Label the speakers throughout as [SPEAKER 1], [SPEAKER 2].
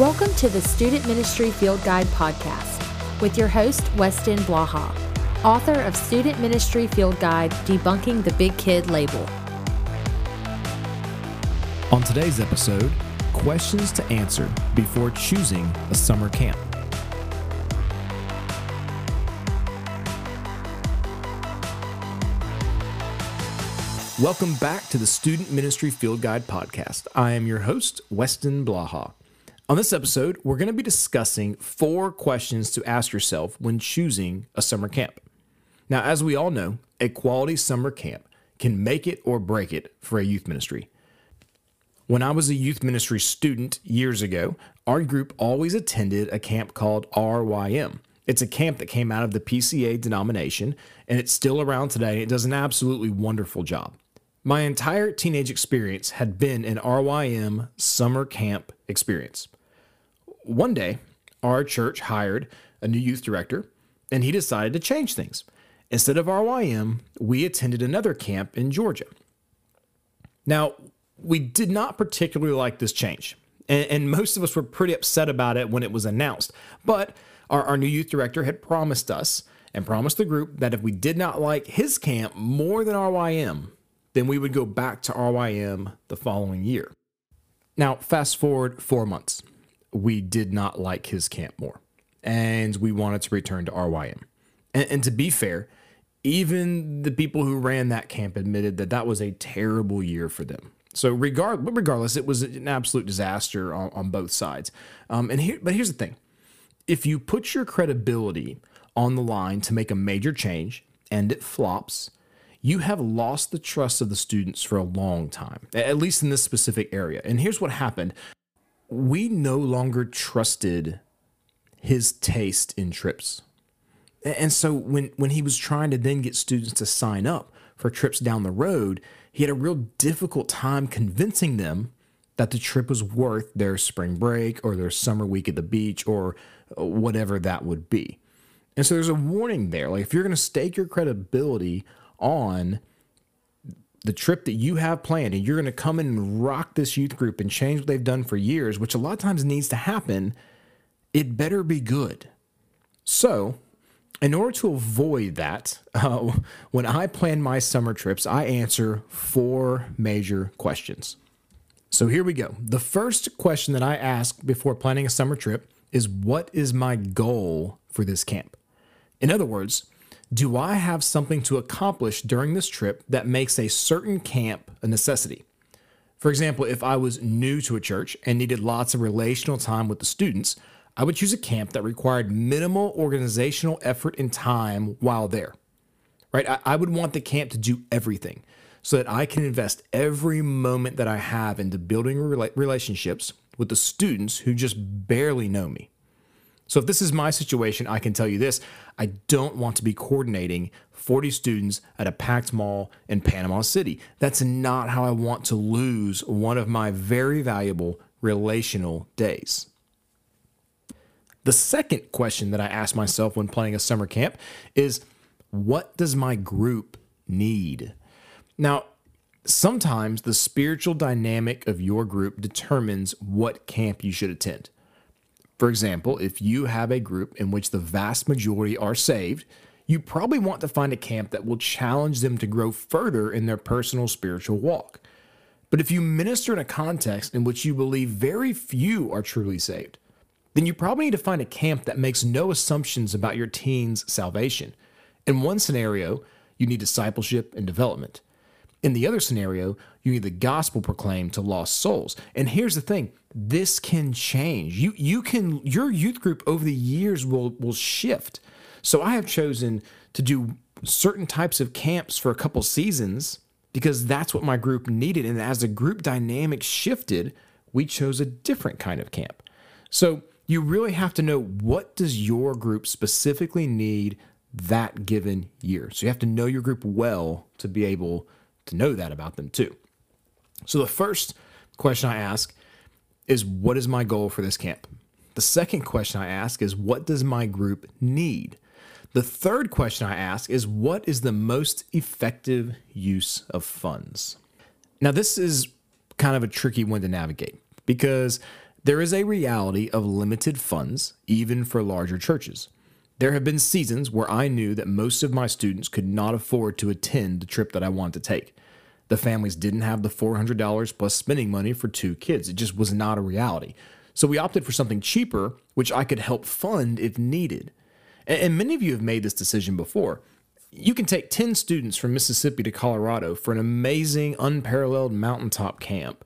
[SPEAKER 1] Welcome to the Student Ministry Field Guide podcast with your host, Weston Blaha, author of Student Ministry Field Guide Debunking the Big Kid Label.
[SPEAKER 2] On today's episode, questions to answer before choosing a summer camp. Welcome back to the Student Ministry Field Guide podcast. I am your host, Weston Blaha. On this episode, we're going to be discussing four questions to ask yourself when choosing a summer camp. Now, as we all know, a quality summer camp can make it or break it for a youth ministry. When I was a youth ministry student years ago, our group always attended a camp called RYM. It's a camp that came out of the PCA denomination, and it's still around today. It does an absolutely wonderful job. My entire teenage experience had been an RYM summer camp experience one day, our church hired a new youth director, and he decided to change things. Instead of RYM, we attended another camp in Georgia. Now, we did not particularly like this change, and, and most of us were pretty upset about it when it was announced. But our, our new youth director had promised us and promised the group that if we did not like his camp more than RYM, then we would go back to RYM the following year. Now, fast forward four months we did not like his camp more and we wanted to return to RYM. And, and, to be fair, even the people who ran that camp admitted that that was a terrible year for them. So regard, but regardless, it was an absolute disaster on, on both sides. Um, and here, but here's the thing: if you put your credibility on the line to make a major change and it flops, you have lost the trust of the students for a long time, at least in this specific area. And here's what happened we no longer trusted his taste in trips. And so when, when he was trying to then get students to sign up for trips down the road, he had a real difficult time convincing them that the trip was worth their spring break or their summer week at the beach or uh, whatever that would be. And so there's a warning there. Like if you're going to stake your credibility on the trip that you have planned and you're going to come in and rock this youth group and change what they've done for years, which a lot of times needs to happen, it better be good. So, in order to avoid that, uh, when I plan my summer trips, I answer four major questions. So here we go. The first question that I ask before planning a summer trip is What is my goal for this camp? In other words, do I have something to accomplish during this trip that makes a certain camp a necessity? For example, if I was new to a church and needed lots of relational time with the students, I would choose a camp that required minimal organizational effort and time while there. Right? I, I would want the camp to do everything so that I can invest every moment that I have into building rela- relationships with the students who just barely know me. So if this is my situation, I can tell you this I don't want to be coordinating 40 students at a packed mall in Panama City. That's not how I want to lose one of my very valuable relational days. The second question that I ask myself when planning a summer camp is what does my group need? Now, sometimes the spiritual dynamic of your group determines what camp you should attend. For example, if you have a group in which the vast majority are saved, you probably want to find a camp that will challenge them to grow further in their personal spiritual walk. But if you minister in a context in which you believe very few are truly saved, then you probably need to find a camp that makes no assumptions about your teen's salvation. In one scenario, you need discipleship and development. In the other scenario, you need the gospel proclaimed to lost souls. And here's the thing this can change. You you can your youth group over the years will will shift. So I have chosen to do certain types of camps for a couple seasons because that's what my group needed and as the group dynamic shifted, we chose a different kind of camp. So you really have to know what does your group specifically need that given year. So you have to know your group well to be able to know that about them too. So the first question I ask is what is my goal for this camp? The second question I ask is what does my group need? The third question I ask is what is the most effective use of funds? Now, this is kind of a tricky one to navigate because There is a reality of limited funds, even for larger churches. There have been seasons where I knew that most of my students could not afford to attend the trip that I wanted to take. The families didn't have the $400 plus spending money for two kids. It just was not a reality. So we opted for something cheaper, which I could help fund if needed. And many of you have made this decision before. You can take 10 students from Mississippi to Colorado for an amazing, unparalleled mountaintop camp.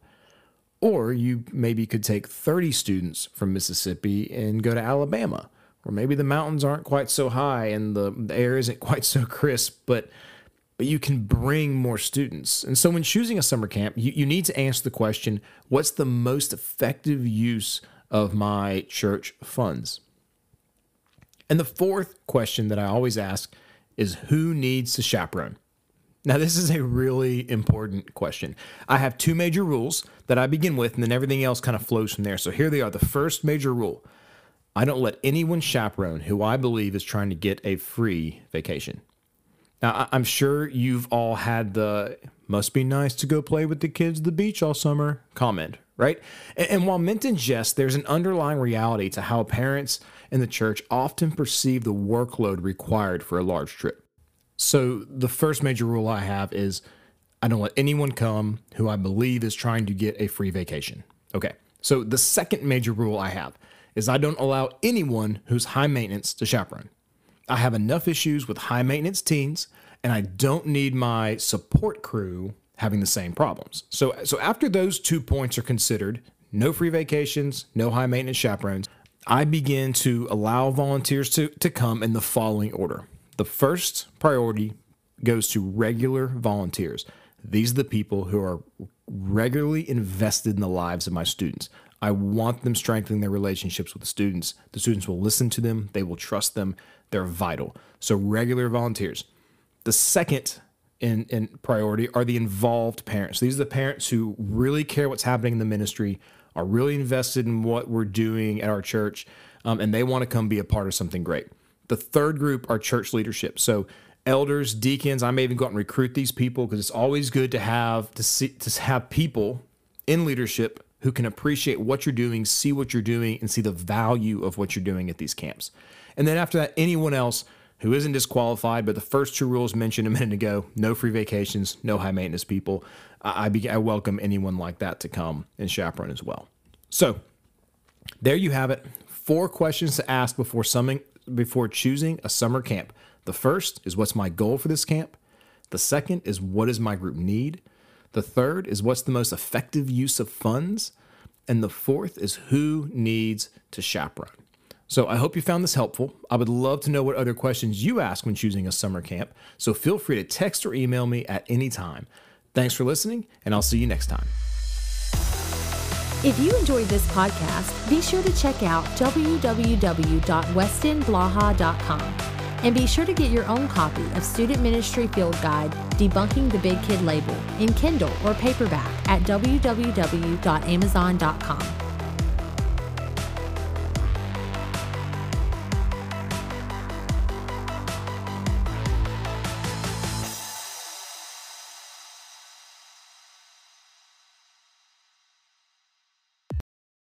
[SPEAKER 2] Or you maybe could take 30 students from Mississippi and go to Alabama, where maybe the mountains aren't quite so high and the, the air isn't quite so crisp, but but you can bring more students. And so when choosing a summer camp, you, you need to answer the question what's the most effective use of my church funds? And the fourth question that I always ask is who needs to chaperone? Now, this is a really important question. I have two major rules that I begin with, and then everything else kind of flows from there. So here they are. The first major rule I don't let anyone chaperone who I believe is trying to get a free vacation. Now, I'm sure you've all had the must be nice to go play with the kids at the beach all summer comment, right? And, and while meant in jest, there's an underlying reality to how parents in the church often perceive the workload required for a large trip. So, the first major rule I have is I don't let anyone come who I believe is trying to get a free vacation. Okay. So, the second major rule I have is I don't allow anyone who's high maintenance to chaperone. I have enough issues with high maintenance teens, and I don't need my support crew having the same problems. So, so after those two points are considered, no free vacations, no high maintenance chaperones, I begin to allow volunteers to, to come in the following order. The first priority goes to regular volunteers. These are the people who are regularly invested in the lives of my students. I want them strengthening their relationships with the students. The students will listen to them, they will trust them, they're vital. So, regular volunteers. The second in, in priority are the involved parents. These are the parents who really care what's happening in the ministry, are really invested in what we're doing at our church, um, and they want to come be a part of something great. The third group are church leadership. So, elders, deacons, I may even go out and recruit these people because it's always good to have to see to have people in leadership who can appreciate what you're doing, see what you're doing, and see the value of what you're doing at these camps. And then after that, anyone else who isn't disqualified, but the first two rules mentioned a minute ago no free vacations, no high maintenance people. I, I, I welcome anyone like that to come and chaperone as well. So there you have it. Four questions to ask before summing, before choosing a summer camp. The first is what's my goal for this camp? The second is what does my group need? The third is what's the most effective use of funds? And the fourth is who needs to chaperone. So I hope you found this helpful. I would love to know what other questions you ask when choosing a summer camp. So feel free to text or email me at any time. Thanks for listening, and I'll see you next time.
[SPEAKER 1] If you enjoyed this podcast, be sure to check out www.westonblaha.com and be sure to get your own copy of Student Ministry Field Guide Debunking the Big Kid Label in Kindle or paperback at www.amazon.com.